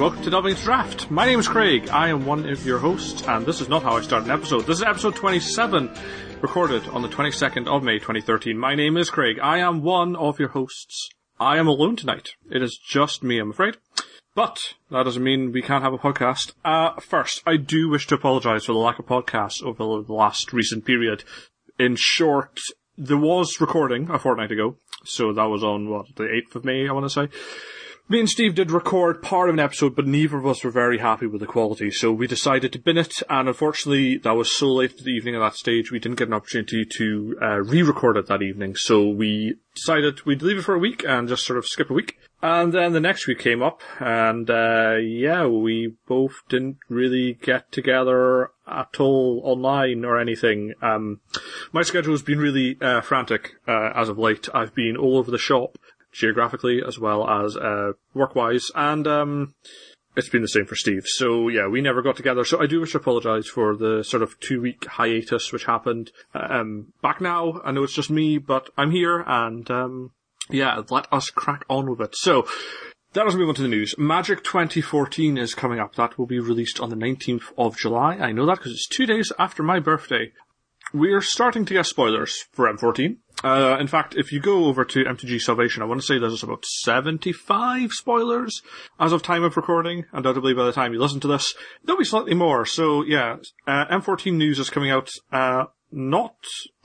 welcome to into Draft. My name is Craig. I am one of your hosts, and this is not how I start an episode. This is episode 27, recorded on the 22nd of May 2013. My name is Craig. I am one of your hosts. I am alone tonight. It is just me, I'm afraid. But that doesn't mean we can't have a podcast. Uh, first, I do wish to apologise for the lack of podcasts over the last recent period. In short, there was recording a fortnight ago, so that was on what the 8th of May, I want to say. Me and Steve did record part of an episode, but neither of us were very happy with the quality, so we decided to bin it, and unfortunately, that was so late in the evening at that stage, we didn't get an opportunity to uh, re-record it that evening, so we decided we'd leave it for a week and just sort of skip a week. And then the next week came up, and uh, yeah, we both didn't really get together at all online or anything. Um, my schedule has been really uh, frantic uh, as of late. I've been all over the shop, geographically as well as uh, work wise, and um, it's been the same for Steve. So yeah, we never got together. So I do wish to apologise for the sort of two week hiatus which happened. Um, back now, I know it's just me, but I'm here, and um, yeah, let us crack on with it. So. That us move on to the news. Magic 2014 is coming up. That will be released on the 19th of July. I know that because it's two days after my birthday. We're starting to get spoilers for M14. Uh, in fact, if you go over to MTG Salvation, I want to say there's about 75 spoilers as of time of recording. Undoubtedly, by the time you listen to this, there'll be slightly more. So yeah, uh, M14 news is coming out, uh, not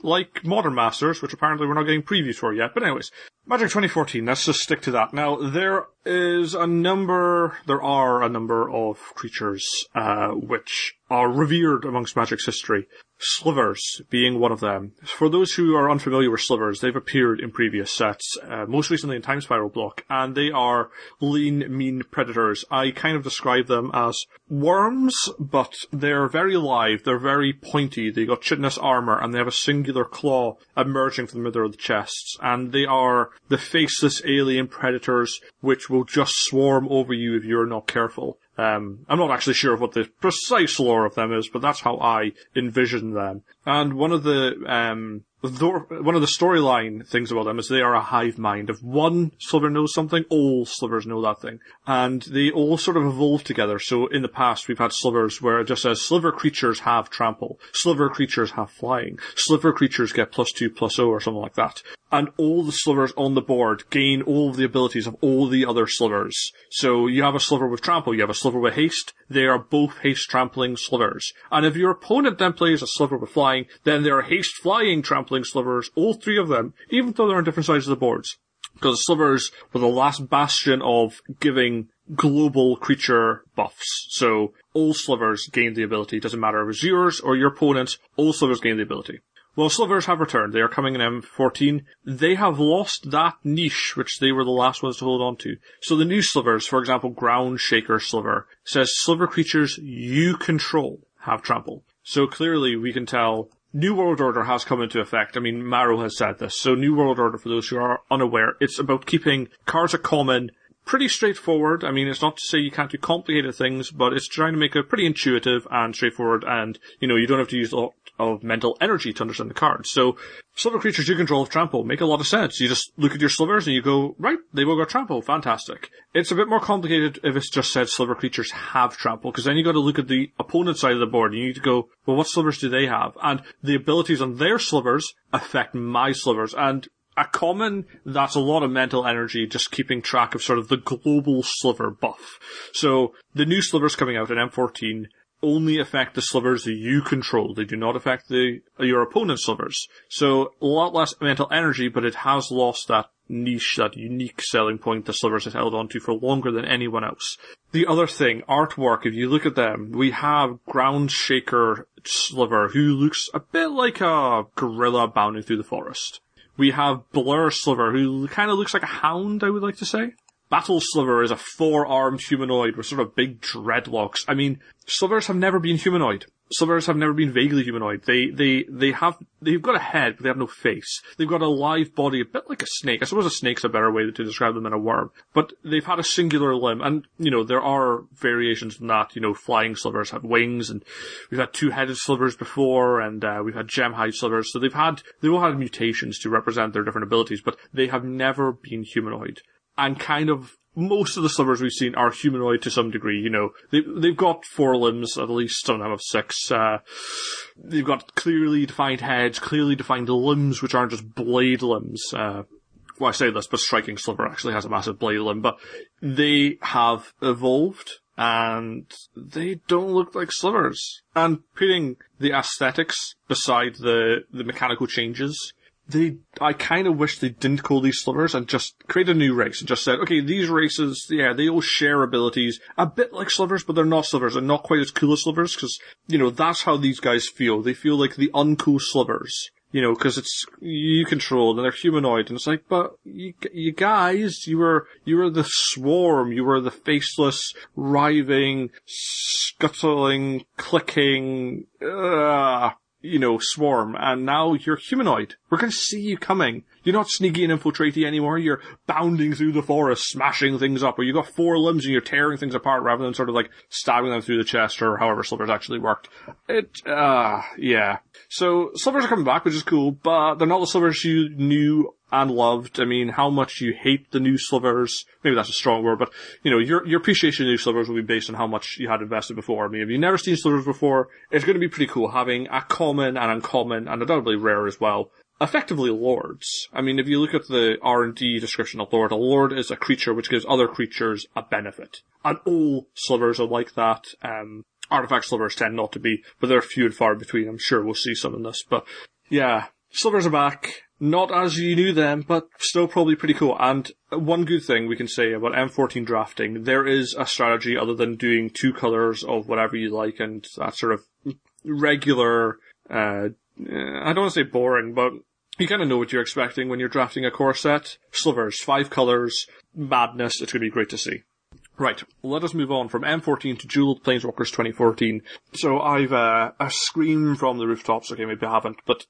like Modern Masters, which apparently we're not getting previews for yet. But anyways, Magic 2014, let's just stick to that. Now, there is a number, there are a number of creatures, uh, which are revered amongst Magic's history. Slivers being one of them. For those who are unfamiliar with slivers, they've appeared in previous sets, uh, most recently in Time Spiral Block, and they are lean, mean predators. I kind of describe them as worms, but they're very live, they're very pointy, they got chitinous armor, and they have a singular claw emerging from the middle of the chests, and they are the faceless alien predators which will just swarm over you if you're not careful. Um, I'm not actually sure what the precise lore of them is, but that's how I envision them. And one of the um, one of the storyline things about them is they are a hive mind. If one sliver knows something, all slivers know that thing. And they all sort of evolve together. So in the past, we've had slivers where it just says sliver creatures have trample, sliver creatures have flying, sliver creatures get plus two, plus O or something like that. And all the slivers on the board gain all the abilities of all the other slivers. So you have a sliver with trample, you have a sliver with haste, they are both haste trampling slivers. And if your opponent then plays a sliver with flying, then they are haste flying trampling slivers, all three of them, even though they're on different sides of the boards. Because slivers were the last bastion of giving global creature buffs. So all slivers gain the ability. Doesn't matter if it's yours or your opponent's, all slivers gain the ability. Well, slivers have returned. They are coming in M14. They have lost that niche which they were the last ones to hold on to. So the new slivers, for example, Ground Shaker Sliver, says sliver creatures you control have trample. So clearly we can tell New World Order has come into effect. I mean, Maro has said this. So New World Order, for those who are unaware, it's about keeping cards a common pretty straightforward. I mean, it's not to say you can't do complicated things, but it's trying to make it pretty intuitive and straightforward and, you know, you don't have to use of mental energy to understand the cards. So, sliver creatures you control of trample make a lot of sense. You just look at your slivers and you go, right, they will go trample, fantastic. It's a bit more complicated if it's just said sliver creatures have trample, because then you gotta look at the opponent's side of the board and you need to go, well, what slivers do they have? And the abilities on their slivers affect my slivers, and a common that's a lot of mental energy just keeping track of sort of the global sliver buff. So the new slivers coming out in M14 only affect the slivers that you control. They do not affect the your opponent's slivers. So a lot less mental energy, but it has lost that niche, that unique selling point the slivers has held onto for longer than anyone else. The other thing, artwork, if you look at them, we have Ground Shaker Sliver, who looks a bit like a gorilla bounding through the forest. We have Blur Sliver, who kind of looks like a hound, I would like to say. Battle Sliver is a four-armed humanoid with sort of big dreadlocks. I mean, slivers have never been humanoid. Slivers have never been vaguely humanoid. They, they, they have, they've got a head, but they have no face. They've got a live body, a bit like a snake. I suppose a snake's a better way to describe them than a worm. But they've had a singular limb, and, you know, there are variations from that. You know, flying slivers have wings, and we've had two-headed slivers before, and, uh, we've had gem-hide slivers. So they've had, they've all had mutations to represent their different abilities, but they have never been humanoid and kind of most of the slivers we've seen are humanoid to some degree. You know, they they've got four limbs at least. Some of them have six. Uh, they've got clearly defined heads, clearly defined limbs, which aren't just blade limbs. Uh, well, I say this, but Striking Sliver actually has a massive blade limb, but they have evolved and they don't look like slivers. And putting the aesthetics beside the, the mechanical changes, they, I kind of wish they didn't call these slivers and just create a new race and just said, okay, these races, yeah, they all share abilities a bit like slivers, but they're not slivers and not quite as cool as slivers because, you know, that's how these guys feel. They feel like the uncool slivers you know, because it's you controlled and they're humanoid, and it's like, but you, you guys, you were you were the swarm, you were the faceless, writhing, scuttling, clicking, uh, you know, swarm, and now you're humanoid. We're going to see you coming. You're not sneaky and infiltratey anymore. You're bounding through the forest, smashing things up, or you've got four limbs and you're tearing things apart rather than sort of like stabbing them through the chest or however slivers actually worked. It, uh, yeah. So slivers are coming back, which is cool, but they're not the slivers you knew and loved. I mean, how much you hate the new slivers. Maybe that's a strong word, but you know, your your appreciation of new slivers will be based on how much you had invested before. I mean, if you've never seen slivers before, it's going to be pretty cool having a common and uncommon and undoubtedly rare as well. Effectively lords. I mean, if you look at the R&D description of lord, a lord is a creature which gives other creatures a benefit. And all slivers are like that. Um, artifact slivers tend not to be, but they're few and far between. I'm sure we'll see some in this, but yeah, slivers are back not as you knew them, but still probably pretty cool. And one good thing we can say about M14 drafting, there is a strategy other than doing two colors of whatever you like and that sort of regular, uh, I don't want to say boring, but you kind of know what you're expecting when you're drafting a core set. Slivers, five colors, madness, it's going to be great to see. Right, let us move on from M14 to Duel Planeswalkers 2014. So I've uh, a scream from the rooftops. Okay, maybe I haven't, but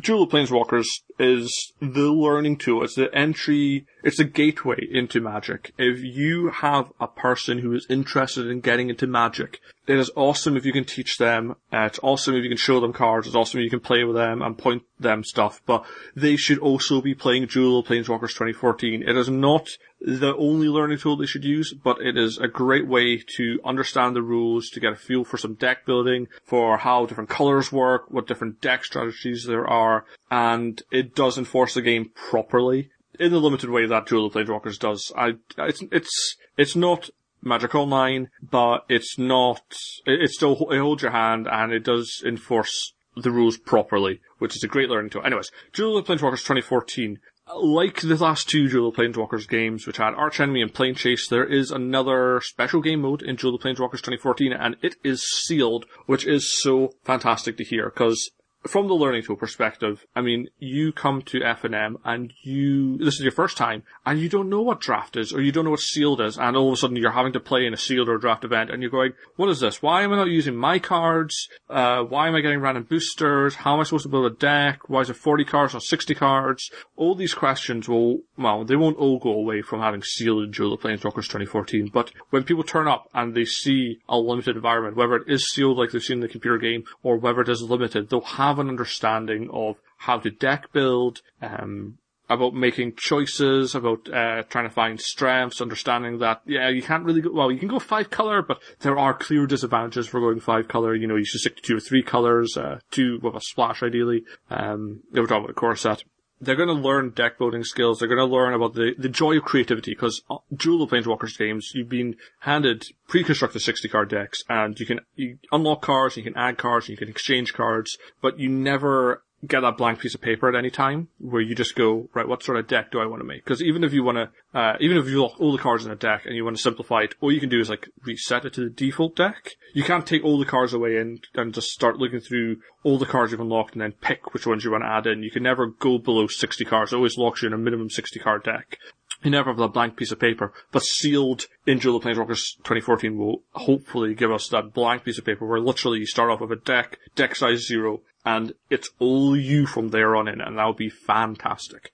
Duel Planeswalkers is the learning tool. It's the entry. It's a gateway into Magic. If you have a person who is interested in getting into Magic, it is awesome if you can teach them. Uh, it's awesome if you can show them cards. It's awesome if you can play with them and point them stuff. But they should also be playing Duel Planeswalkers 2014. It is not the only learning tool they should use, but it is a great way to understand the rules, to get a feel for some deck building, for how different colors work, what different deck strategies there are, and it does enforce the game properly in the limited way that Duel of Planeswalkers does. I, it's, it's, it's not Magic Online, but it's not, it, it still, it holds your hand and it does enforce the rules properly, which is a great learning tool. Anyways, Duel of Planeswalkers 2014. Like the last two Duel of Planeswalkers games, which had Arch Enemy and Plane Chase, there is another special game mode in Duel of Planeswalkers 2014, and it is sealed, which is so fantastic to hear, because from the learning tool perspective, I mean, you come to FNM and you, this is your first time, and you don't know what draft is, or you don't know what sealed is, and all of a sudden you're having to play in a sealed or a draft event, and you're going, what is this? Why am I not using my cards? Uh, why am I getting random boosters? How am I supposed to build a deck? Why is it 40 cards, or 60 cards? All these questions will, well, they won't all go away from having sealed in Duel of Planeswalkers 2014, but when people turn up and they see a limited environment, whether it is sealed like they've seen in the computer game, or whether it is limited, they'll have have an understanding of how to deck build, um, about making choices, about uh, trying to find strengths, understanding that yeah, you can't really go well. You can go five color, but there are clear disadvantages for going five color. You know, you should stick to two or three colors, uh, two with a splash ideally. Um, we're talking about a core set. They're going to learn deck building skills. They're going to learn about the, the joy of creativity because uh, Duel of Planeswalkers games, you've been handed pre-constructed 60 card decks and you can you unlock cards, you can add cards, you can exchange cards, but you never get that blank piece of paper at any time where you just go, right, what sort of deck do I want to make? Because even if you want to, uh, even if you lock all the cards in a deck and you want to simplify it, all you can do is like reset it to the default deck. You can't take all the cards away and, and just start looking through all the cards you've unlocked and then pick which ones you want to add in. You can never go below 60 cards. It always locks you in a minimum 60 card deck. You never have a blank piece of paper, but sealed in Duel of Planeswalkers 2014 will hopefully give us that blank piece of paper where literally you start off with a deck, deck size zero, and it's all you from there on in, and that would be fantastic.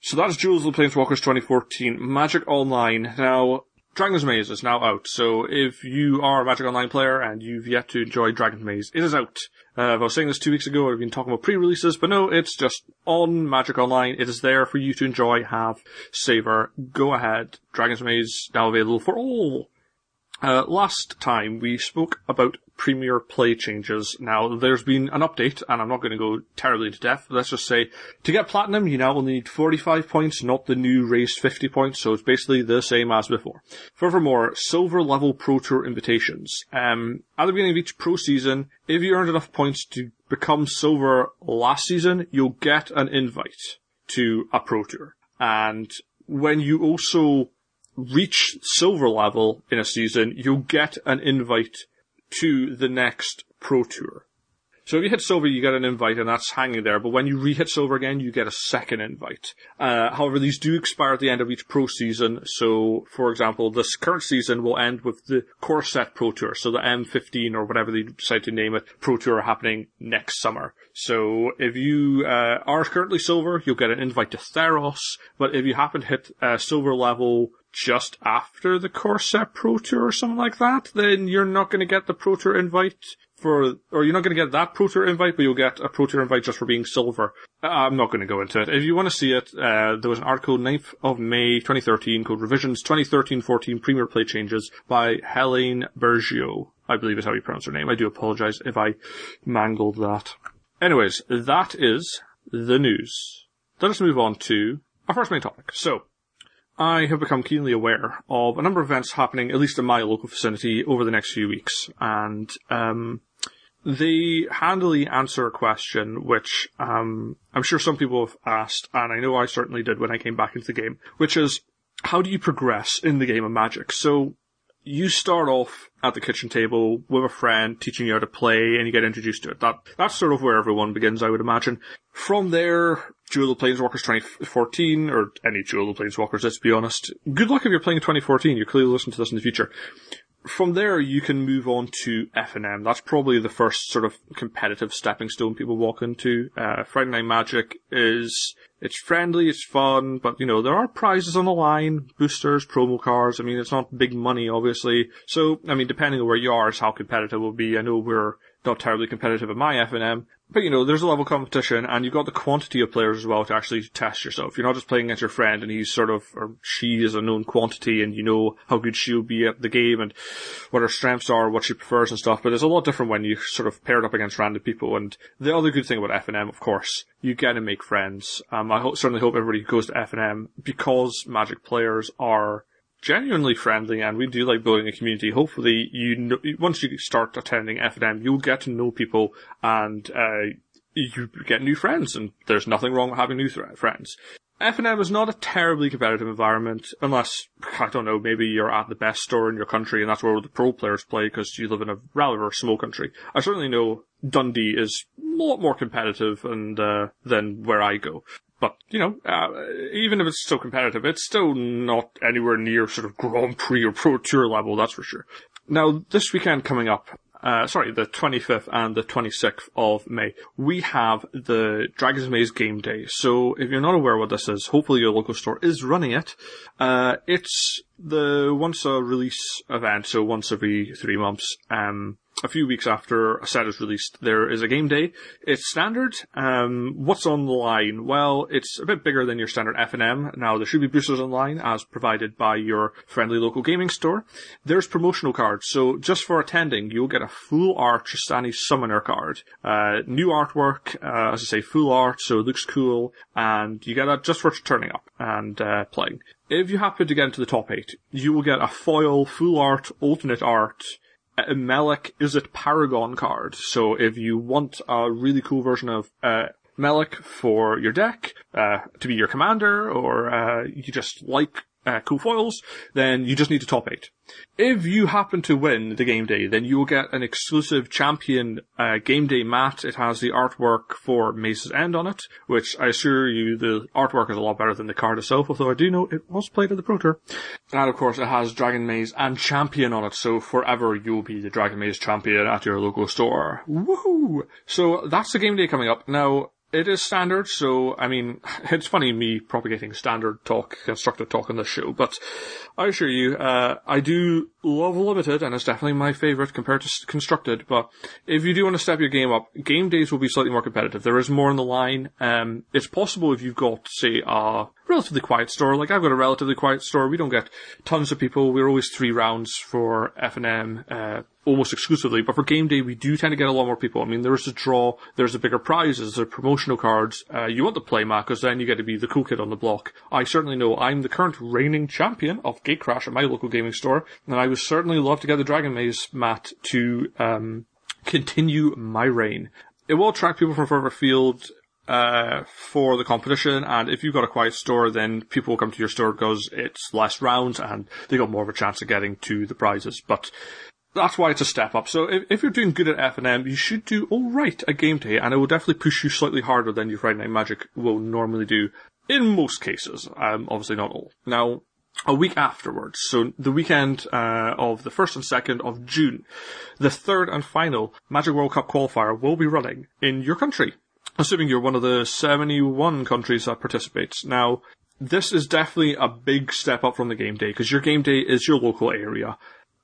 So that's Duels of the Planeswalkers 2014. Magic Online. Now, Dragon's Maze is now out, so if you are a Magic Online player and you've yet to enjoy Dragon's Maze, it is out. Uh, I was saying this two weeks ago, I've been talking about pre-releases, but no, it's just on Magic Online. It is there for you to enjoy, have, savor. Go ahead. Dragon's Maze now available for all. Uh, last time we spoke about Premier Play changes. Now, there's been an update, and I'm not going to go terribly into depth. Let's just say, to get Platinum, you now only need 45 points, not the new raised 50 points, so it's basically the same as before. Furthermore, Silver level Pro Tour invitations. Um, at the beginning of each Pro season, if you earned enough points to become Silver last season, you'll get an invite to a Pro Tour. And when you also reach silver level in a season, you'll get an invite to the next Pro Tour. So if you hit silver, you get an invite and that's hanging there, but when you re-hit silver again, you get a second invite. Uh, however, these do expire at the end of each pro season, so, for example, this current season will end with the Core Set Pro Tour, so the M15 or whatever they decide to name it, Pro Tour happening next summer. So if you uh, are currently silver, you'll get an invite to Theros, but if you happen to hit uh, silver level just after the Set Pro Tour or something like that, then you're not going to get the Pro Tour invite for, or you're not going to get that Pro Tour invite, but you'll get a Pro Tour invite just for being silver. Uh, I'm not going to go into it. If you want to see it, uh, there was an article 9th of May 2013 called Revisions 2013-14 Premier Play Changes by Helene Bergeot. I believe is how you pronounce her name. I do apologize if I mangled that. Anyways, that is the news. Let us move on to our first main topic. So, I have become keenly aware of a number of events happening, at least in my local vicinity, over the next few weeks, and um, they handily answer a question which um, I'm sure some people have asked, and I know I certainly did when I came back into the game, which is how do you progress in the game of Magic? So you start off at the kitchen table with a friend teaching you how to play and you get introduced to it. That, that's sort of where everyone begins, I would imagine. From there, Duel of Planeswalkers 2014, or any Duel of Planeswalkers, let's be honest. Good luck if you're playing 2014, you're clearly listening to this in the future from there, you can move on to FNM. That's probably the first sort of competitive stepping stone people walk into. Uh, Friday Night Magic is, it's friendly, it's fun, but you know, there are prizes on the line, boosters, promo cards. I mean, it's not big money, obviously. So, I mean, depending on where you are is how competitive it will be. I know we're not terribly competitive at my FNM, but you know, there's a level of competition and you've got the quantity of players as well to actually test yourself. You're not just playing against your friend and he's sort of, or she is a known quantity and you know how good she'll be at the game and what her strengths are, what she prefers and stuff, but it's a lot different when you sort of pair it up against random people. And the other good thing about FNM, of course, you get to make friends. Um, I ho- certainly hope everybody goes to FNM because Magic players are genuinely friendly and we do like building a community. Hopefully you know, once you start attending FNM, you'll get to know people and, uh, you get new friends and there's nothing wrong with having new th- friends. FNM is not a terribly competitive environment unless, I don't know, maybe you're at the best store in your country and that's where the pro players play because you live in a rather small country. I certainly know Dundee is a lot more competitive and, uh, than where I go. But, you know, uh, even if it's still competitive, it's still not anywhere near sort of Grand Prix or Pro Tour level, that's for sure. Now, this weekend coming up, uh, sorry, the 25th and the 26th of May, we have the Dragon's Maze Game Day. So if you're not aware what this is, hopefully your local store is running it. Uh, it's the once a release event, so once every three months. Um, a few weeks after a set is released, there is a game day. It's standard. Um, what's on the line? Well, it's a bit bigger than your standard FNM. Now, there should be boosters online as provided by your friendly local gaming store. There's promotional cards. So just for attending, you'll get a full art Trostani Summoner card. Uh, new artwork, uh, as I say, full art, so it looks cool. And you get that just for turning up and, uh, playing. If you happen to get into the top eight, you will get a foil, full art, alternate art, a is Izzet Paragon card. So if you want a really cool version of uh, Melek for your deck, uh, to be your commander, or uh, you just like uh, cool foils, then you just need to top eight. If you happen to win the game day, then you will get an exclusive champion uh, game day mat. It has the artwork for Maze's End on it, which I assure you the artwork is a lot better than the card itself, although I do know it was played at the Pro Tour. And of course it has Dragon Maze and Champion on it, so forever you'll be the Dragon Maze champion at your local store. Woohoo! So that's the game day coming up. Now, It is standard, so I mean, it's funny me propagating standard talk, constructed talk on this show, but I assure you, uh, I do love limited, and it's definitely my favorite compared to constructed. But if you do want to step your game up, game days will be slightly more competitive. There is more on the line. Um, it's possible if you've got, say, a relatively quiet store. Like I've got a relatively quiet store. We don't get tons of people. We're always three rounds for F and M. Uh, almost exclusively, but for game day, we do tend to get a lot more people. I mean, there's a draw, there's the bigger prizes, there are promotional cards. Uh, you want the playmat because then you get to be the cool kid on the block. I certainly know I'm the current reigning champion of Gatecrash at my local gaming store, and I would certainly love to get the Dragon Maze mat to um, continue my reign. It will attract people from further afield uh, for the competition. And if you've got a quiet store, then people will come to your store because it's less rounds and they got more of a chance of getting to the prizes. But that's why it's a step up. So if, if you're doing good at F&M, you should do alright at game day, and it will definitely push you slightly harder than your Friday Night Magic will normally do in most cases. Um, obviously not all. Now, a week afterwards, so the weekend uh, of the 1st and 2nd of June, the third and final Magic World Cup qualifier will be running in your country. Assuming you're one of the 71 countries that participates. Now, this is definitely a big step up from the game day, because your game day is your local area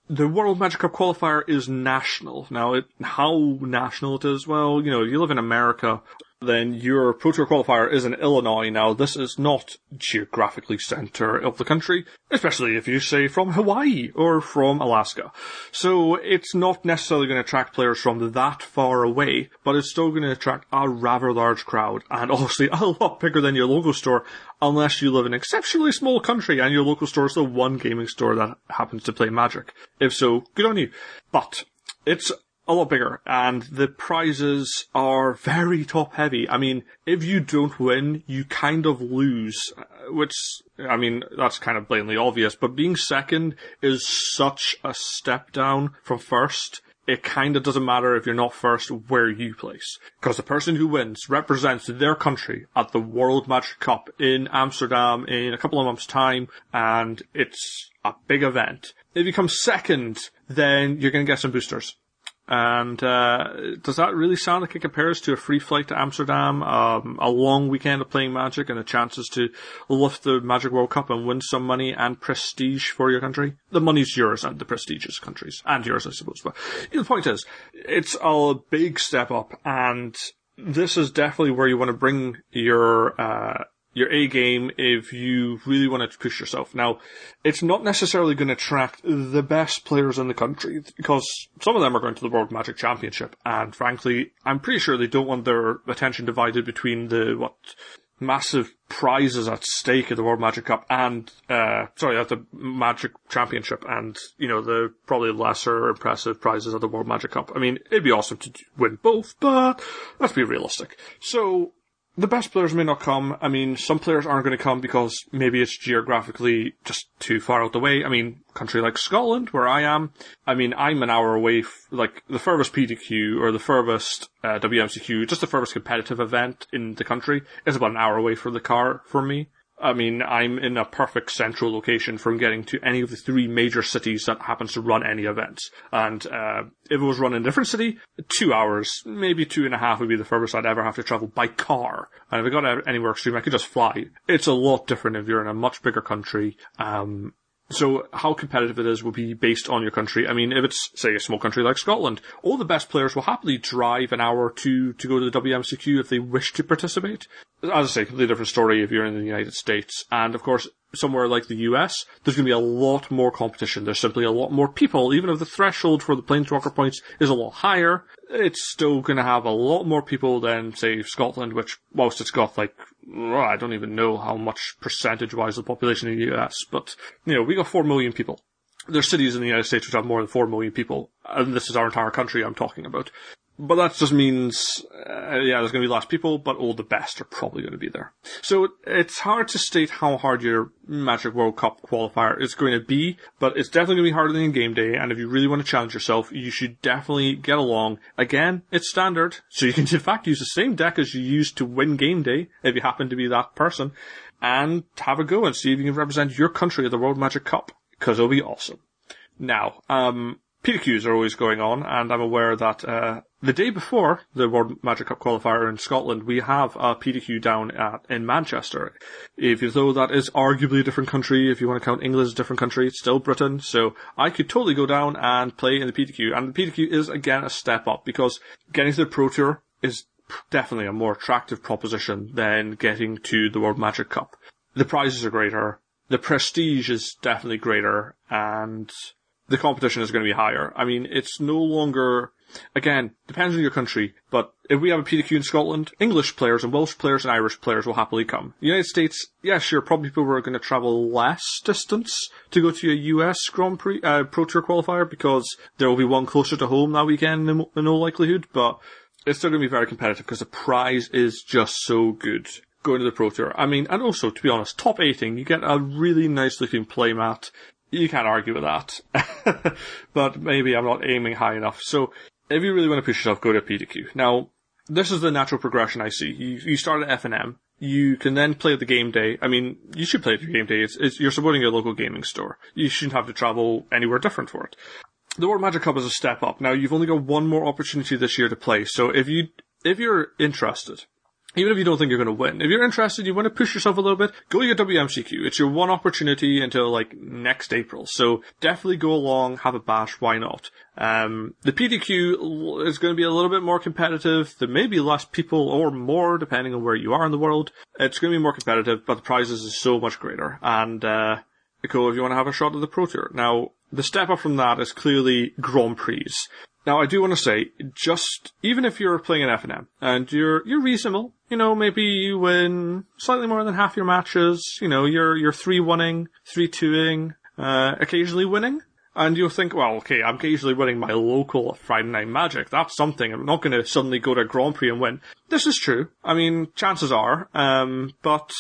the World Magic Cup qualifier is national. Now, it, how national it is, well, you know, you live in America then your Pro Tour qualifier is in Illinois. Now, this is not geographically center of the country, especially if you say from Hawaii or from Alaska. So it's not necessarily going to attract players from that far away, but it's still going to attract a rather large crowd, and obviously a lot bigger than your local store, unless you live in an exceptionally small country and your local store is the one gaming store that happens to play Magic. If so, good on you. But it's a lot bigger, and the prizes are very top heavy. I mean, if you don't win, you kind of lose, uh, which, I mean, that's kind of blatantly obvious, but being second is such a step down from first. It kind of doesn't matter if you're not first where you place. Because the person who wins represents their country at the World Magic Cup in Amsterdam in a couple of months' time, and it's a big event. If you come second, then you're going to get some boosters and uh, does that really sound like it compares to a free flight to Amsterdam, um, a long weekend of playing Magic, and the chances to lift the Magic World Cup and win some money and prestige for your country? The money's yours and the prestige is countries and yours, I suppose. But the point is, it's a big step up, and this is definitely where you want to bring your uh, your A game if you really want to push yourself. Now, it's not necessarily going to attract the best players in the country because some of them are going to the World Magic Championship, and frankly, I'm pretty sure they don't want their attention divided between the what massive prizes at stake at the World Magic Cup and uh sorry at the Magic Championship and you know the probably lesser impressive prizes at the World Magic Cup. I mean, it'd be awesome to win both, but let's be realistic. So the best players may not come. I mean, some players aren't going to come because maybe it's geographically just too far out the way. I mean, country like Scotland, where I am, I mean, I'm an hour away, f- like the furthest PTQ or the furthest uh, WMCQ, just the furthest competitive event in the country is about an hour away from the car for me. I mean, I'm in a perfect central location from getting to any of the three major cities that happens to run any events. And uh, if it was run in a different city, two hours, maybe two and a half would be the furthest I'd ever have to travel by car. And if I got anywhere extreme, I could just fly. It's a lot different if you're in a much bigger country. Um, so how competitive it is will be based on your country. I mean, if it's, say, a small country like Scotland, all the best players will happily drive an hour or two to go to the WMCQ if they wish to participate. As I say, completely different story if you're in the United States. And of course, somewhere like the US, there's going to be a lot more competition. There's simply a lot more people. Even if the threshold for the Planeswalker points is a lot higher, it's still going to have a lot more people than, say, Scotland, which, whilst it's got like, I don't even know how much percentage-wise the population in the US, but, you know, we got 4 million people. There's cities in the United States which have more than 4 million people, and this is our entire country I'm talking about. But that just means, uh, yeah, there's going to be less people, but all the best are probably going to be there. So it's hard to state how hard your Magic World Cup qualifier is going to be, but it's definitely going to be harder than game day, and if you really want to challenge yourself, you should definitely get along. Again, it's standard, so you can in fact use the same deck as you used to win game day, if you happen to be that person, and have a go and see if you can represent your country at the World Magic Cup, because it'll be awesome. Now, um, PTQs are always going on, and I'm aware that uh, the day before the World Magic Cup qualifier in Scotland, we have a PTQ down at in Manchester. Even though that is arguably a different country, if you want to count England as a different country, it's still Britain. So I could totally go down and play in the PTQ, and the PTQ is again a step up because getting to the Pro Tour is definitely a more attractive proposition than getting to the World Magic Cup. The prizes are greater, the prestige is definitely greater, and the competition is going to be higher. I mean, it's no longer, again, depends on your country, but if we have a PTQ in Scotland, English players and Welsh players and Irish players will happily come. The United States, yeah, sure, probably people are going to travel less distance to go to a US Grand Prix, uh, Pro Tour qualifier because there will be one closer to home that weekend in, in all likelihood, but it's still going to be very competitive because the prize is just so good going to the Pro Tour. I mean, and also, to be honest, top 18, you get a really nice looking playmat you can't argue with that. but maybe I'm not aiming high enough. So if you really want to push yourself, go to PTQ. Now, this is the natural progression I see. You, you start at FNM. You can then play at the game day. I mean, you should play at the game day. It's, it's, you're supporting your local gaming store. You shouldn't have to travel anywhere different for it. The World Magic Cup is a step up. Now, you've only got one more opportunity this year to play. So if you, if you're interested, even if you don't think you're going to win, if you're interested, you want to push yourself a little bit, go to your WMCQ. It's your one opportunity until like next April. So definitely go along, have a bash. Why not? Um, the PTQ is going to be a little bit more competitive. There may be less people or more depending on where you are in the world. It's going to be more competitive, but the prizes is so much greater. And, uh, cool if you want to have a shot at the Pro Tour. Now, the step up from that is clearly Grand Prix. Now, I do want to say, just even if you're playing an FNM and you're you're reasonable, you know, maybe you win slightly more than half your matches. You know, you're you're three winning, three twoing, uh, occasionally winning, and you'll think, well, okay, I'm occasionally winning my local Friday Night Magic. That's something. I'm not going to suddenly go to a Grand Prix and win. This is true. I mean, chances are, um, but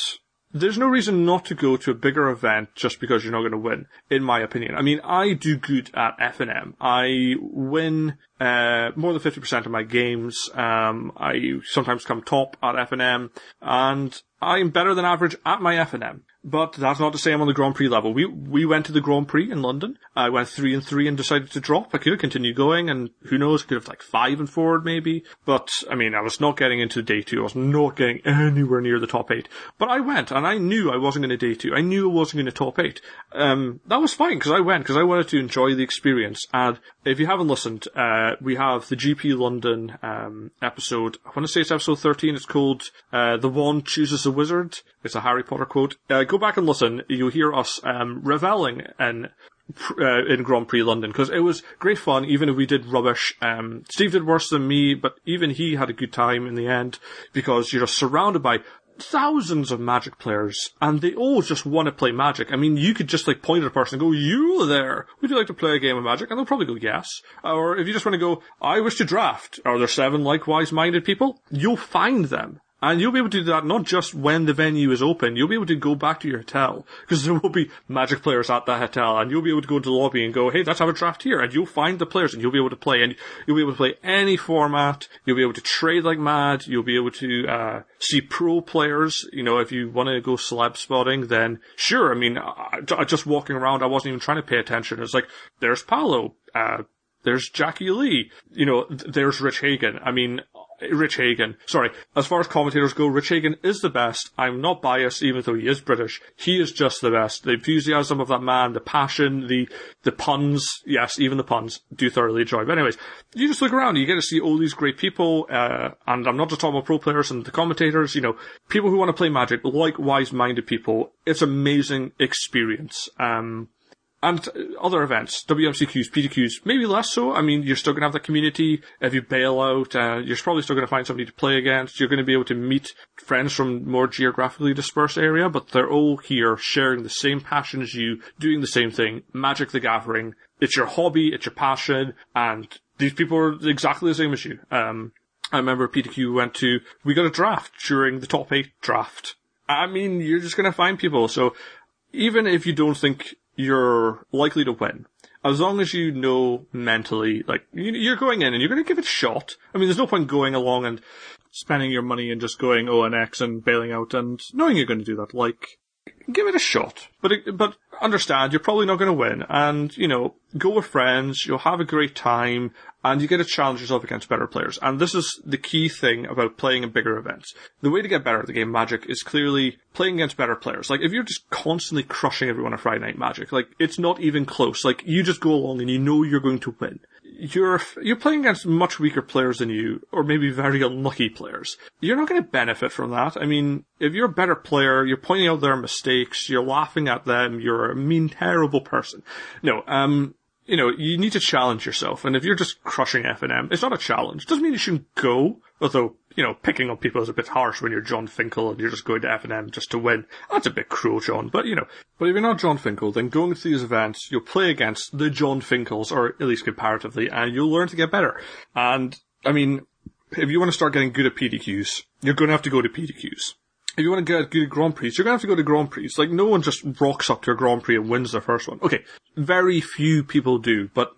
there's no reason not to go to a bigger event just because you're not going to win, in my opinion. I mean, I do good at F&M. I win uh, more than 50% of my games. Um, I sometimes come top at FNM, and I'm better than average at my FNM. But that's not to say I'm on the Grand Prix level. We we went to the Grand Prix in London. I went three and three and decided to drop. I could have continued going, and who knows, could have like five and four maybe. But I mean, I was not getting into day two. I was not getting anywhere near the top eight. But I went, and I knew I wasn't going to day two. I knew I wasn't going to top eight. Um, that was fine because I went because I wanted to enjoy the experience. And if you haven't listened, uh, we have the GP London um, episode. I want to say it's episode thirteen. It's called uh, "The Wand Chooses the Wizard." It's a Harry Potter quote. Uh, go back and listen. You'll hear us um, reveling in uh, in Grand Prix London because it was great fun. Even if we did rubbish, um, Steve did worse than me, but even he had a good time in the end because you're surrounded by thousands of Magic players, and they all just want to play Magic. I mean, you could just like point at a person and go, "You there? Would you like to play a game of Magic?" And they'll probably go, "Yes." Or if you just want to go, "I wish to draft," are there seven likewise minded people? You'll find them. And you'll be able to do that not just when the venue is open, you'll be able to go back to your hotel, because there will be magic players at that hotel, and you'll be able to go into the lobby and go, hey, let's have a draft here, and you'll find the players, and you'll be able to play, and you'll be able to play any format, you'll be able to trade like mad, you'll be able to, uh, see pro players, you know, if you want to go celeb spotting, then sure, I mean, I, just walking around, I wasn't even trying to pay attention, it's like, there's Paulo, uh, there's Jackie Lee, you know, there's Rich Hagon. I mean, Rich Hagon. Sorry. As far as commentators go, Rich Hagon is the best. I'm not biased, even though he is British. He is just the best. The enthusiasm of that man, the passion, the, the puns, yes, even the puns, do thoroughly enjoy. But anyways, you just look around, you get to see all these great people, uh, and I'm not just talking about pro players and the commentators, you know, people who want to play Magic, like wise-minded people. It's amazing experience. Um, and other events, WMCQs, PTQs, maybe less so. I mean, you're still going to have the community. If you bail out, uh, you're probably still going to find somebody to play against. You're going to be able to meet friends from more geographically dispersed area, but they're all here sharing the same passion as you, doing the same thing. Magic the Gathering. It's your hobby, it's your passion, and these people are exactly the same as you. Um, I remember PTQ went to, we got a draft during the top eight draft. I mean, you're just going to find people. So even if you don't think you're likely to win. As long as you know mentally, like, you're going in and you're going to give it a shot. I mean, there's no point going along and spending your money and just going O and X and bailing out and knowing you're going to do that. Like, give it a shot. But but understand you're probably not going to win, and you know go with friends. You'll have a great time, and you get to challenge yourself against better players. And this is the key thing about playing in bigger events. The way to get better at the game Magic is clearly playing against better players. Like if you're just constantly crushing everyone at Friday Night Magic, like it's not even close. Like you just go along and you know you're going to win you're you're playing against much weaker players than you, or maybe very unlucky players. You're not going to benefit from that. I mean, if you're a better player, you're pointing out their mistakes, you're laughing at them, you're a mean, terrible person. No, um, you know, you need to challenge yourself. And if you're just crushing F and M, it's not a challenge. Doesn't mean you shouldn't go, although, you know, picking on people is a bit harsh when you're Jon Finkel and you're just going to F and M just to win. That's a bit cruel, Jon, but you know. But if you're not Jon Finkel, then going to these events, you'll play against the Jon Finkels, or at least comparatively, and you'll learn to get better. And, I mean, if you want to start getting good at PTQs, you're going to have to go to PTQs if you want to get good Grand Prix, you're going to have to go to Grand Prix. Like, no one just rocks up to a Grand Prix and wins their first one. Okay, very few people do, but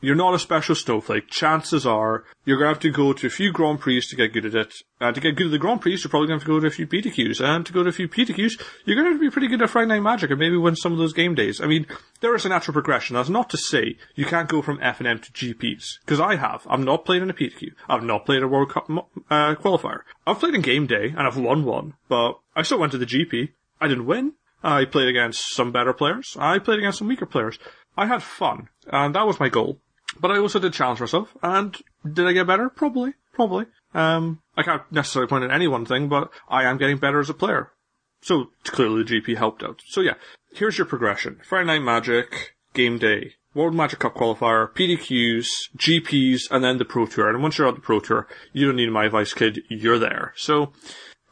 you're not a special snowflake. Chances are you're going to have to go to a few Grand Prix to get good at it. And to get good at the Grand Prix, you're probably going to have to go to a few PTQs. And to go to a few PTQs, you're going to have to be pretty good at Friday Night Magic and maybe win some of those game days. I mean, there is a natural progression. That's not to say you can't go from F and M to GPs. Because I have. I've not played in a PTQ. I've not played a World Cup uh, qualifier. I've played in game day and I've won one, but I still went to the GP. I didn't win. I played against some better players. I played against some weaker players. I had fun, and that was my goal. But I also did challenge myself, and did I get better? Probably, probably. Um, I can't necessarily point at any one thing, but I am getting better as a player. So clearly the GP helped out. So yeah, here's your progression. Friday Night Magic, Game Day, World Magic Cup qualifier, PTQs, GPs, and then the Pro Tour. And once you're at the Pro Tour, you don't need my advice, kid. You're there. So,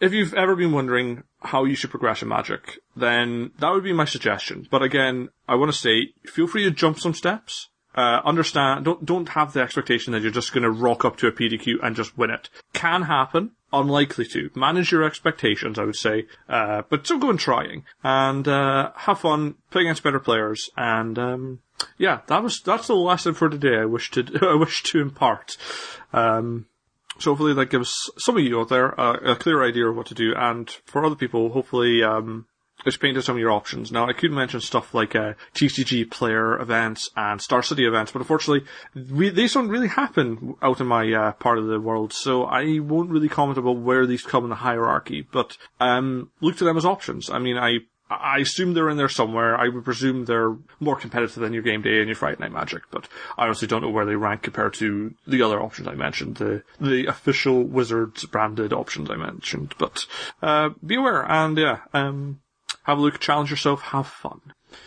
if you've ever been wondering how you should progress in Magic, then that would be my suggestion. But again, I want to say, feel free to jump some steps. Uh, understand, don't, don't have the expectation that you're just to rock up to a PTQ and just win it. Can happen, unlikely to. Manage your expectations, I would say, uh, but still go and trying and uh, have fun, play against better players, and um, yeah, that was that's the lesson for today. I wish to I wish to impart. Um, so hopefully that gives some of you out there a clear idea of what to do, and for other people, hopefully um, it's painted some of your options. Now, I could mention stuff like uh, TCG player events and Star City events, but unfortunately, we, these don't really happen out in my uh, part of the world, so I won't really comment about where these come in the hierarchy. But um, look to them as options. I mean, I I assume they're in there somewhere. I would presume they're more competitive than your game day and your Friday Night Magic, but I honestly don't know where they rank compared to the other options I mentioned, the the official Wizards branded options I mentioned. But uh, be aware, and yeah, um, have a look, challenge yourself, have fun.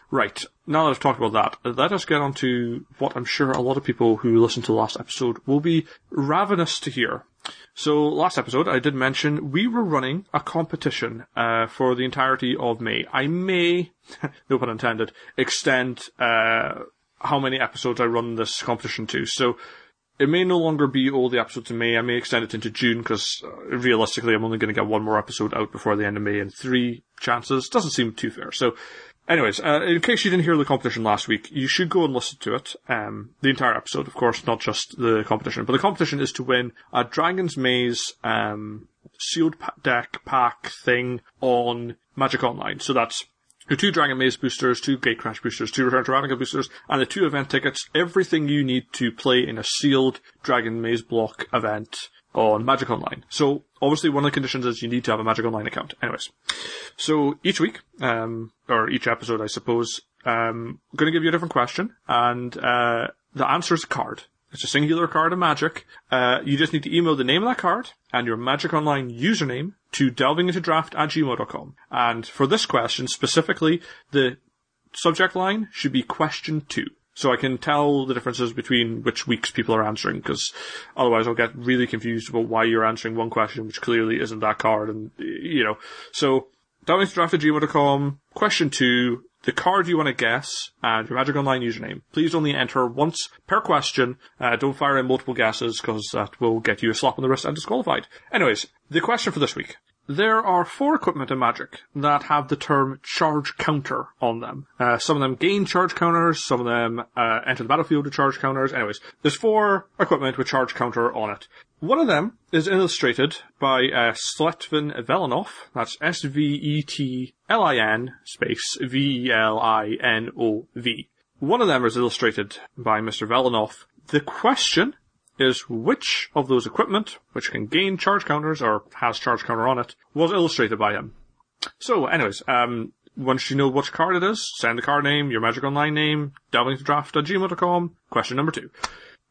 Right, now that I've talked about that, let us get on to what I'm sure a lot of people who listened to the last episode will be ravenous to hear. So last episode, I did mention we were running a competition uh, for the entirety of May. I may, no pun intended, extend uh, how many episodes I run this competition to. So it may no longer be all the episodes in May. I may extend it into June because uh, realistically, I'm only going to get one more episode out before the end of May and three chances. Doesn't seem too fair. So, anyways, uh, in case you didn't hear the competition last week, you should go and listen to it. Um, the entire episode, of course, not just the competition. But the competition is to win a Dragon's Maze um, sealed deck pack thing on Magic Online. So that's your two Dragon Maze boosters, two Gate Crash boosters, two Return to Ravnica boosters, and the two event tickets. Everything you need to play in a sealed Dragon Maze block event on Magic Online. So obviously one of the conditions is you need to have a Magic Online account. Anyways, so each week, um, or each episode, I suppose, um, I'm to give you a different question, and uh, the answer is a card. It's a singular card of Magic. Uh, you just need to email the name of that card and your Magic Online username to delvingintodraft at gmail.com. And for this question specifically, the subject line should be question two. So I can tell the differences between which weeks people are answering, because otherwise I'll get really confused about why you're answering one question which clearly isn't that card, and, you know. So, delvingintodraft at gmail.com, question two, the card you want to guess, and your Magic Online username. Please only enter once per question. Uh, don't fire in multiple guesses, because that will get you a slap on the wrist and disqualified. Anyways, the question for this week. There are four equipment in Magic that have the term charge counter on them. Uh, some of them gain charge counters, some of them uh, enter the battlefield with charge counters. Anyways, there's four equipment with charge counter on it. One of them is illustrated by uh, Svetlin Velinov. That's S-V-E-T-L-I-N space V-E-L-I-N-O-V. One of them is illustrated by Mr. Velinov. The question is which of those equipment, which can gain charge counters or has charge counter on it, was illustrated by him. So, anyways, um, once you know which card it is, send the card name, your Magic Online name, delving draft at gmail.com. Question number two.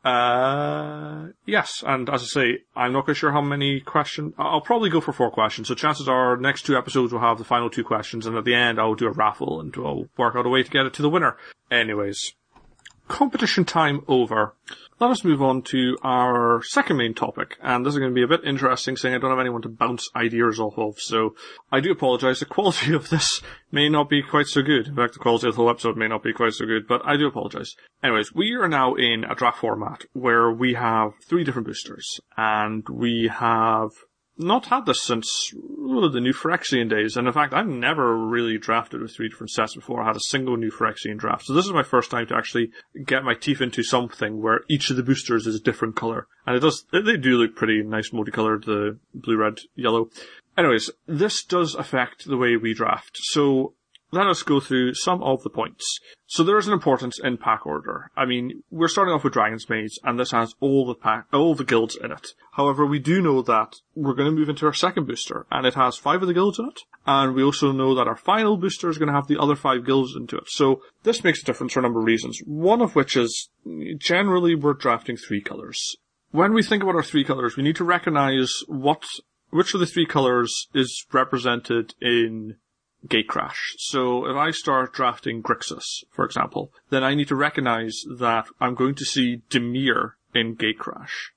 Uh, yes, and as I say, I'm not quite sure how many questions. I'll probably go for four questions. So chances are, next two episodes will have the final two questions, and at the end I'll do a raffle and we'll work out a way to get it to the winner. Anyways, competition time over. Let us move on to our second main topic, and this is going to be a bit interesting saying I don't have anyone to bounce ideas off of, so I do apologise. The quality of this may not be quite so good. In fact, the quality of the whole episode may not be quite so good, but I do apologise. Anyways, we are now in a draft format where we have three different boosters, and we have not had this since the new Phyrexian days, and in fact, I've never really drafted with three different sets before. I had a single new Phyrexian draft, so this is my first time to actually get my teeth into something where each of the boosters is a different color, and it does. They do look pretty nice, multicolored, the blue, red, yellow. Anyways, this does affect the way we draft. So let us go through some of the points. So there is an importance in pack order. I mean, we're starting off with Dragon's Maze, and this has all the pack, all the guilds in it. However, we do know that we're going to move into our second booster, and it has five of the guilds in it. And we also know that our final booster is going to have the other five guilds into it. So this makes a difference for a number of reasons. One of which is generally we're drafting three colors. When we think about our three colors, we need to recognize what, which of the three colors is represented in Gatecrash. So if I start drafting Grixis, for example, then I need to recognize that I'm going to see Dimir in Gatecrash.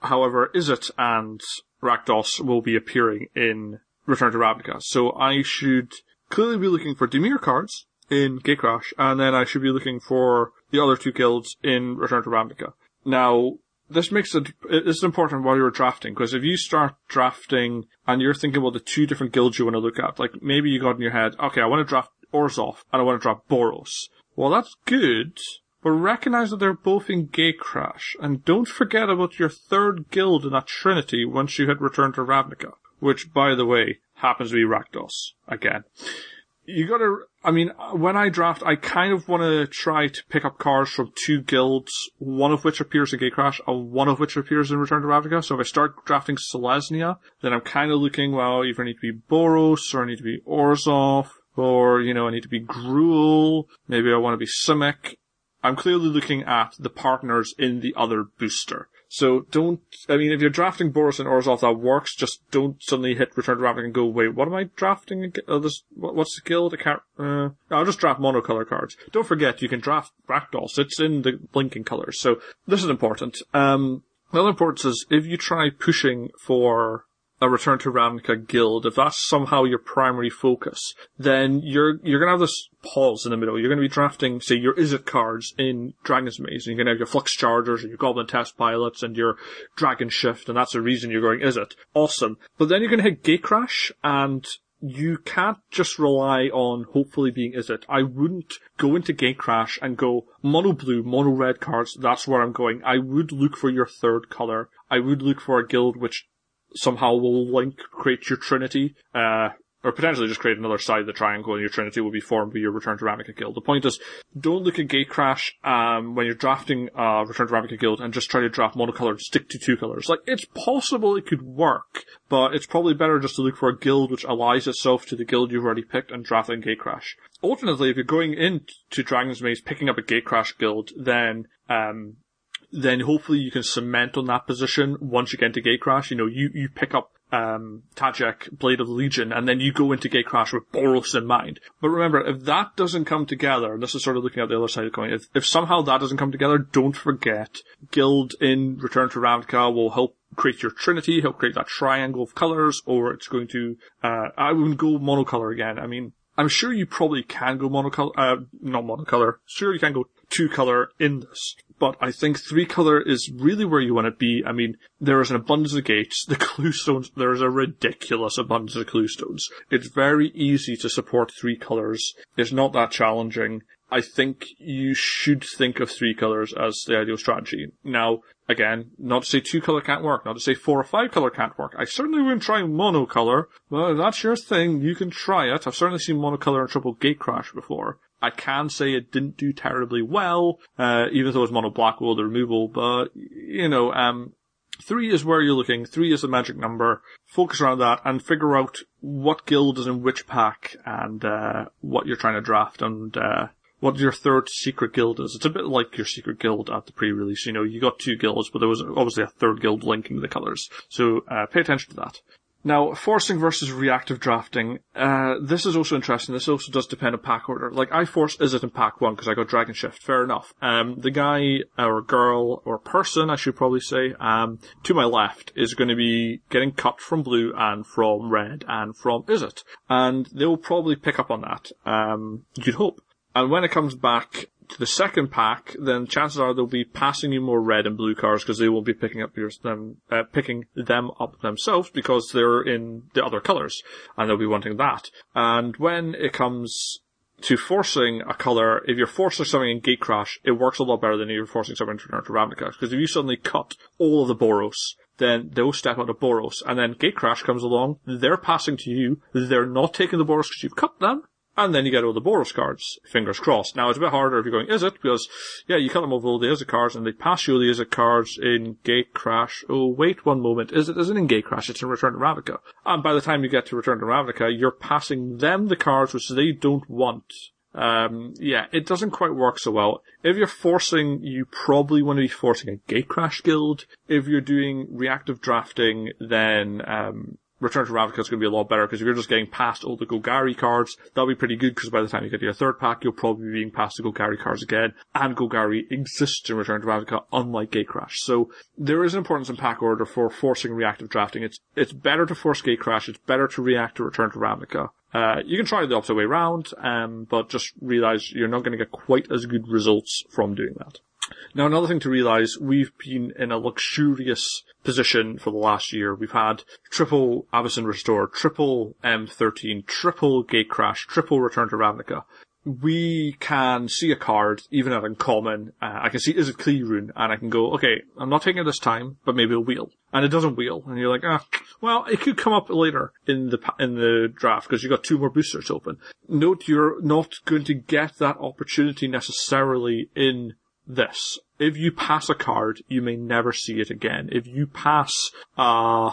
However, Izzet and Rakdos will be appearing in Return to Ravnica. So I should clearly be looking for Dimir cards in Gatecrash, and then I should be looking for the other two guilds in Return to Ravnica. Now, this makes it it's important while you're drafting because if you start drafting and you're thinking about the two different guilds you want to look at, like maybe you got in your head, okay, I want to draft Orzhov and I want to draft Boros. Well, that's good, but recognize that they're both in Gatecrash and don't forget about your third guild in that trinity once you had returned to Ravnica, which, by the way, happens to be Rakdos again you gotta, I mean, uh, when I draft, I kind of want to try to pick up cards from two guilds, one of which appears in Gatecrash, and one of which appears in Return to Ravnica. So if I start drafting Selesnya, then I'm kind of looking, well, either I need to be Boros, or I need to be Orzhov, or, you know, I need to be Gruul, maybe I want to be Simic. I'm clearly looking at the partners in the other booster. So don't, I mean, if you're drafting Boros and Orzhov, that works. Just don't suddenly hit Return to Ravnica and go, wait, what am I drafting? Oh, this, what's the guild? I can't, uh, I'll just draft monocolor cards. Don't forget, you can draft Rakdos. It's in the blinking colors. So this is important. Um, the other importance is if you try pushing for a return to Ravnica guild, if that's somehow your primary focus, then you're you're gonna have this pause in the middle. You're gonna be drafting, say, your Izzet cards in Dragon's Maze, and you're gonna have your Flux Chargers and your Goblin Test Pilots and your Dragon Shift, and that's the reason you're going Izzet. Awesome. But then you're gonna hit Gatecrash, and you can't just rely on hopefully being Izzet. I wouldn't go into Gatecrash and go mono blue, mono red cards, that's where I'm going. I would look for your third color. I would look for a guild which somehow will link, create your Trinity, uh, or potentially just create another side of the triangle and your Trinity will be formed by your Return to Ravnica guild. The point is, don't look at Gatecrash, um, when you're drafting, uh, Return to Ravnica guild and just try to draft monocolored, stick to two colors. Like, it's possible it could work, but it's probably better just to look for a guild which allies itself to the guild you've already picked and drafting Gatecrash. Ultimately, if you're going into Dragon's Maze picking up a Gatecrash guild, then, um, then hopefully you can cement on that position once you get into Gatecrash. You know, you, you pick up um, Tajic, Blade of the Legion, and then you go into Gatecrash with Boros in mind. But remember, if that doesn't come together, and this is sort of looking at the other side of the coin, if, if somehow that doesn't come together, don't forget, Guild in Return to Ravnica will help create your trinity, help create that triangle of colors, or it's going to, uh, I wouldn't go monocolor again. I mean, I'm sure you probably can go monocolor, uh, not monocolor. Sure you can go two color in this, but I think three color is really where you want to be. I mean, there is an abundance of gates. The clue stones, there is a ridiculous abundance of clue stones. It's very easy to support three colors. It's not that challenging. I think you should think of three colors as the ideal strategy. Now, again, not to say two color can't work, not to say four or five color can't work. I certainly wouldn't try monocolor. If that's your thing, you can try it. I've certainly seen monocolor in triple gate crash before. I can say it didn't do terribly well, uh, even though it was mono black world removal, but, you know, um, Three is where you're looking. Three is the magic number. Focus around that and figure out what guild is in which pack and uh, what you're trying to draft and uh, what your third secret guild is. It's a bit like your secret guild at the pre-release. You know, you got two guilds, but there was obviously a third guild linking the colors. So uh, pay attention to that. Now, forcing versus reactive drafting, uh, this is also interesting. This also does depend on pack order. Like, I force Izzet in pack one because I got Dragon Shift. Fair enough. Um, the guy, or girl, or person, I should probably say, um, to my left is going to be getting cut from blue and from red and from Izzet. And they'll probably pick up on that. Um, you'd hope. And when it comes back to the second pack, then chances are they'll be passing you more red and blue cards because they will be picking up your them uh, picking them up themselves because they're in the other colors, and they'll be wanting that. And when it comes to forcing a color, if you're forcing something in Gate Crash, it works a lot better than if you're forcing something to return Ravnica. Because if you suddenly cut all of the Boros, then they'll step out of Boros, and then Gatecrash comes along, they're passing to you, they're not taking the Boros because you've cut them, and then you get all the Boros cards. Fingers crossed. Now it's a bit harder if you're going Izzet? because yeah, you cut them over all the Izzet cards and they pass you the Izzet cards in Gate Crash. Oh, wait one moment. Izzet isn't in Gate Crash, it's in Return to Ravnica. And by the time you get to Return to Ravnica, you're passing them the cards which they don't want. Um, yeah, it doesn't quite work so well. If you're forcing, you probably want to be forcing a gate crash guild. If you're doing reactive drafting, then, um, Return to Ravnica is going to be a lot better because if you're just getting past all the Golgari cards, that'll be pretty good because by the time you get to your third pack, you'll probably be being past the Golgari cards again. And Golgari exists in Return to Ravnica, unlike Gatecrash. So there is an importance in pack order for forcing reactive drafting. It's it's better to force Gatecrash. It's better to react to Return to Ravnica. Uh, you can try the opposite way around, um, but just realize you're not going to get quite as good results from doing that. Now, another thing to realize, we've been in a luxurious position for the last year. We've had triple Avacyn Restore, triple M13, triple Gate Crash, triple Return to Ravnica. We can see a card, even at uncommon. Uh, I can see Izzet Keyrune, and I can go, okay, I'm not taking it this time, but maybe it'll wheel, and it doesn't wheel, and you're like, ah, well, it could come up later in the in the draft because you've got two more boosters open. Note, you're not going to get that opportunity necessarily in this. If you pass a card, you may never see it again. If you pass a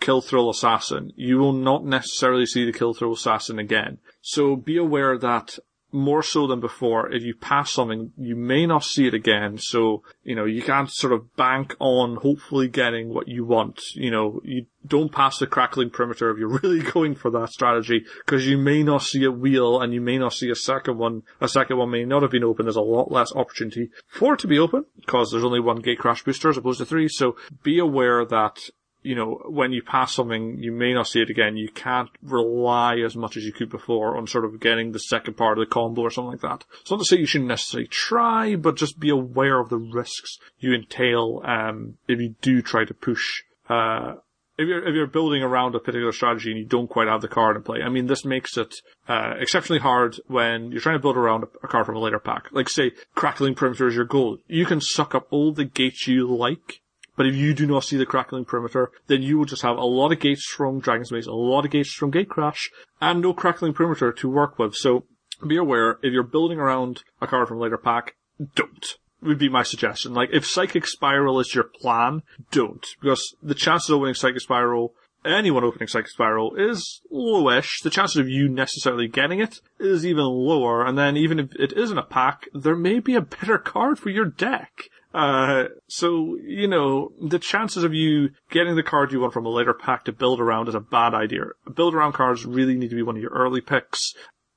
Kill Thrill Assassin, you will not necessarily see the Kill Thrill Assassin again. So be aware that more so than before, if you pass something, you may not see it again. So, you know, you can't sort of bank on hopefully getting what you want. You know, you don't pass the crackling perimeter if you're really going for that strategy, because you may not see a wheel and you may not see a second one. A second one may not have been open. There's a lot less opportunity for it to be open, because there's only one gate crash booster as opposed to three. So be aware that you know, when you pass something, you may not see it again. You can't rely as much as you could before on sort of getting the second part of the combo or something like that. It's not to say you shouldn't necessarily try, but just be aware of the risks you entail, um, if you do try to push, uh, if you're if you're building around a particular strategy and you don't quite have the card in play, I mean, this makes it uh, exceptionally hard when you're trying to build around a, a card from a later pack. Like say, crackling perimeter is your goal. You can suck up all the gates you like but if you do not see the crackling perimeter, then you will just have a lot of gates from Dragon's Maze, a lot of gates from Gatecrash, and no crackling perimeter to work with. So be aware, if you're building around a card from later pack, don't. Would be my suggestion. Like, if Psychic Spiral is your plan, don't. Because the chances of winning Psychic Spiral anyone opening Psychic Spiral is lowish. The chances of you necessarily getting it is even lower. And then even if it isn't a pack, there may be a better card for your deck. Uh, so, you know, the chances of you getting the card you want from a later pack to build around is a bad idea. Build around cards really need to be one of your early picks.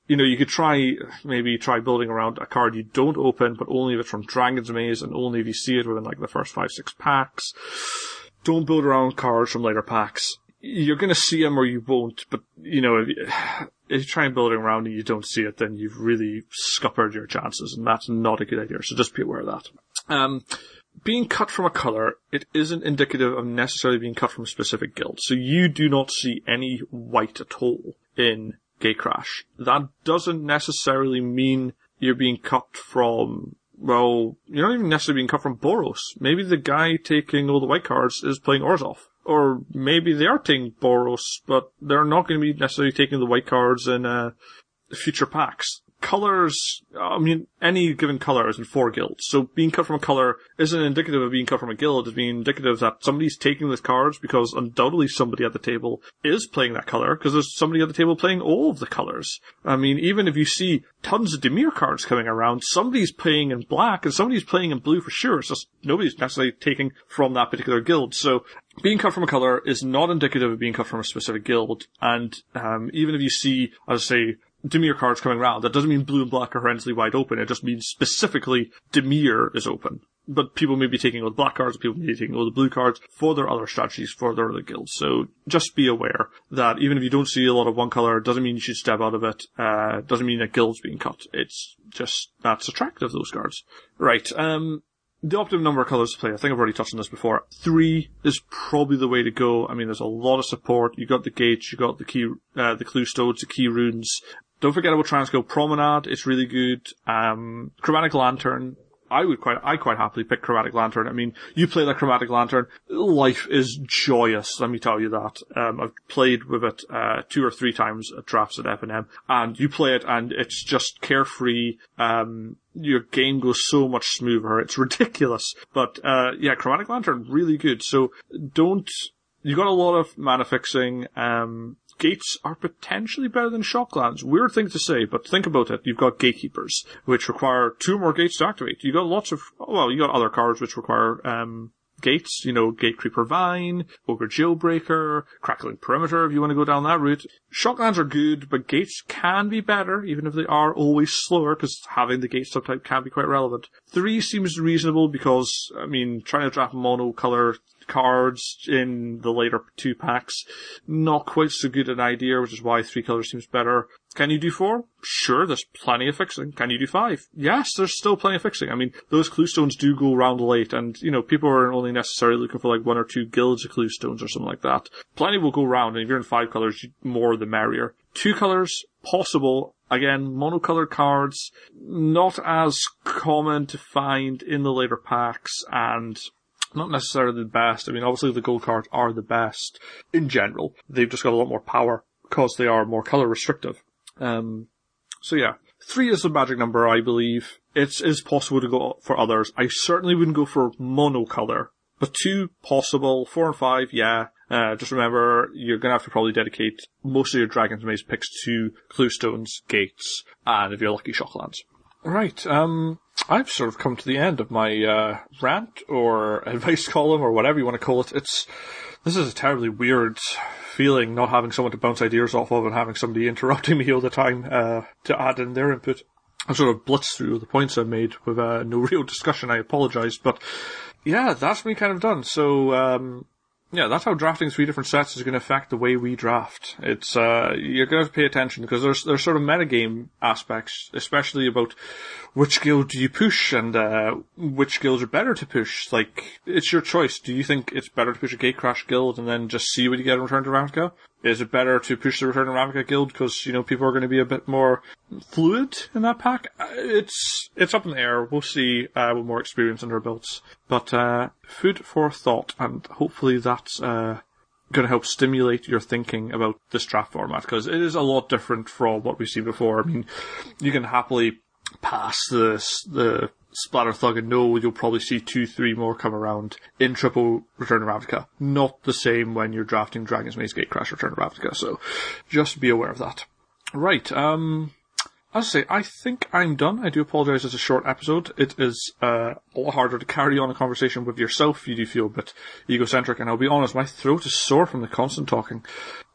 You know, you could try, maybe try building around a card you don't open, but only if it's from Dragon's Maze and only if you see it within like the first five, six packs. Don't build around cards from later packs. You're gonna see them or you won't, but, you know, if you, try and build around and you don't see it, then you've really scuppered your chances, and that's not a good idea. So just be aware of that. Um, being cut from a color, it isn't indicative of necessarily being cut from a specific guild. So you do not see any white at all in Gatecrash. That doesn't necessarily mean you're being cut from, well, you're not even necessarily being cut from Boros. Maybe the guy taking all the white cards is playing Orzhov. Or maybe they are taking Boros, but they're not going to be necessarily taking the white cards in, uh, future packs colors, I mean, any given color is in four guilds. So being cut from a color isn't indicative of being cut from a guild. It's being indicative that somebody's taking those cards because undoubtedly somebody at the table is playing that color because there's somebody at the table playing all of the colors. I mean, even if you see tons of Dimir cards coming around, somebody's playing in black and somebody's playing in blue for sure. It's just nobody's necessarily taking from that particular guild. So being cut from a color is not indicative of being cut from a specific guild. And um, even if you see, as I say, Dimir cards coming around. That doesn't mean blue and black are horrendously wide open. It just means specifically Dimir is open. But people may be taking all the black cards, people may be taking all the blue cards for their other strategies, for their other guilds. So just be aware that even if you don't see a lot of one color, it doesn't mean you should step out of it. Uh, doesn't mean that guild's being cut. It's just that's attractive those cards. Right. Um, the optimum number of colors to play, I think I've already touched on this before. Three is probably the way to go. I mean, there's a lot of support. You got the gates, you got the key, uh, the clue stones, the key runes. Don't forget about Transguild Promenade. It's really good. Um, Chromatic Lantern. I would quite, I quite happily pick Chromatic Lantern. I mean, you play that Chromatic Lantern, life is joyous, let me tell you that. Um, I've played with it, uh, two or three times at drafts at FNM, and you play it and it's just carefree, um, your game goes so much smoother, it's ridiculous. But, uh, yeah, Chromatic Lantern, really good. So, don't, you got a lot of mana fixing, um, gates are potentially better than shocklands. Weird thing to say, but think about it. You've got gatekeepers, which require two more gates to activate. You've got lots of, well, you got other cards which require, um, gates, you know, Gatecreeper Vine, Ogre Jailbreaker, Crackling Perimeter if you want to go down that route. Shocklands are good, but gates can be better, even if they are always slower, because having the gate subtype can be quite relevant. Three seems reasonable because, I mean, trying to draft mono color cards in the later two packs. Not quite so good an idea, which is why three colors seems better. Can you do four? Sure, there's plenty of fixing. Can you do five? Yes, there's still plenty of fixing. I mean, those clue stones do go around late, and, you know, people are only necessarily looking for like one or two guilds of clue stones or something like that. Plenty will go around, and if you're in five colors, more the merrier. Two colors, possible. Again, monocolored cards, not as common to find in the later packs, and not necessarily the best. I mean, obviously the gold cards are the best in general. They've just got a lot more power because they are more color restrictive. Um, so yeah, three is the magic number, I believe. It's is possible to go for others. I certainly wouldn't go for monocolor, but two possible. Four and five, yeah. Uh, just remember, you're gonna have to probably dedicate most of your Dragon's Maze picks to Cluestones, Gates, and if you're lucky, Shocklands. Right, um, I've sort of come to the end of my uh, rant or advice column or whatever you want to call it. It's this is a terribly weird feeling not having someone to bounce ideas off of and having somebody interrupting me all the time uh, to add in their input. I sort of blitzed through the points I made with uh, no real discussion. I apologise, but yeah, that's me kind of done. So um, yeah, that's how drafting three different sets is going to affect the way we draft. It's uh, you're going to have to pay attention because there's there's sort of metagame aspects, especially about which guild do you push and uh, which guilds are better to push. Like it's your choice. Do you think it's better to push a Gatecrash guild and then just see what you get in Return to Ravnica? Is it better to push the Return of Ravnica guild because you know people are going to be a bit more fluid in that pack? Uh, it's it's up in the air. We'll see uh, with more experience under our belts. But uh, food for thought, and hopefully that's uh, going to help stimulate your thinking about this draft format because it is a lot different from what we've seen before. I mean, you can happily pass this the Splatter Thug and know you'll probably see two, three more come around in triple Return of Ravnica. Not the same when you're drafting Dragon's Maze Gatecrash Return of Ravnica, so just be aware of that. Right, um, as I say, I think I'm done. I do apologise it's a short episode. It is uh, a lot harder to carry on a conversation with yourself. If you do feel a bit egocentric, and I'll be honest, my throat is sore from the constant talking.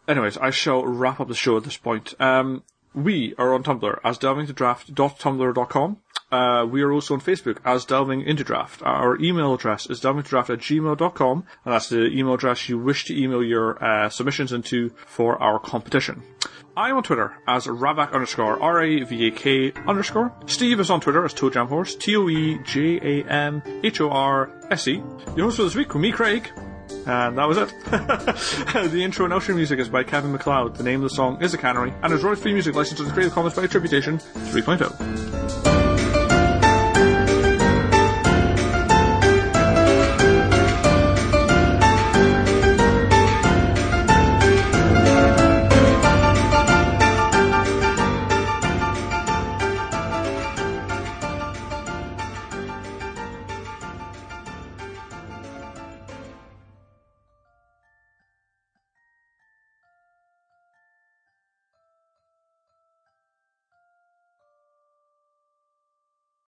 Anyways, I shall wrap up the show at this point. Um, we are on Tumblr as delvingtodraft.tumblr.com. Uh, we are also on Facebook as Delving Into Draft. Our email address is delvingintodraft at gmail.com, and that's the email address you wish to email your uh, submissions into for our competition. I am on Twitter as Ravak underscore R-A-V-A-K underscore. Steve is on Twitter as ToeJamHorse, T-O-E-J-A-M-H-O-R-S-E. Your host for this week, me, Craig. And that was it. the intro and outro music is by Kevin MacLeod. The name of the song is A Cannery, and is royalty free music licensed under Creative Commons by Attribution 3.0.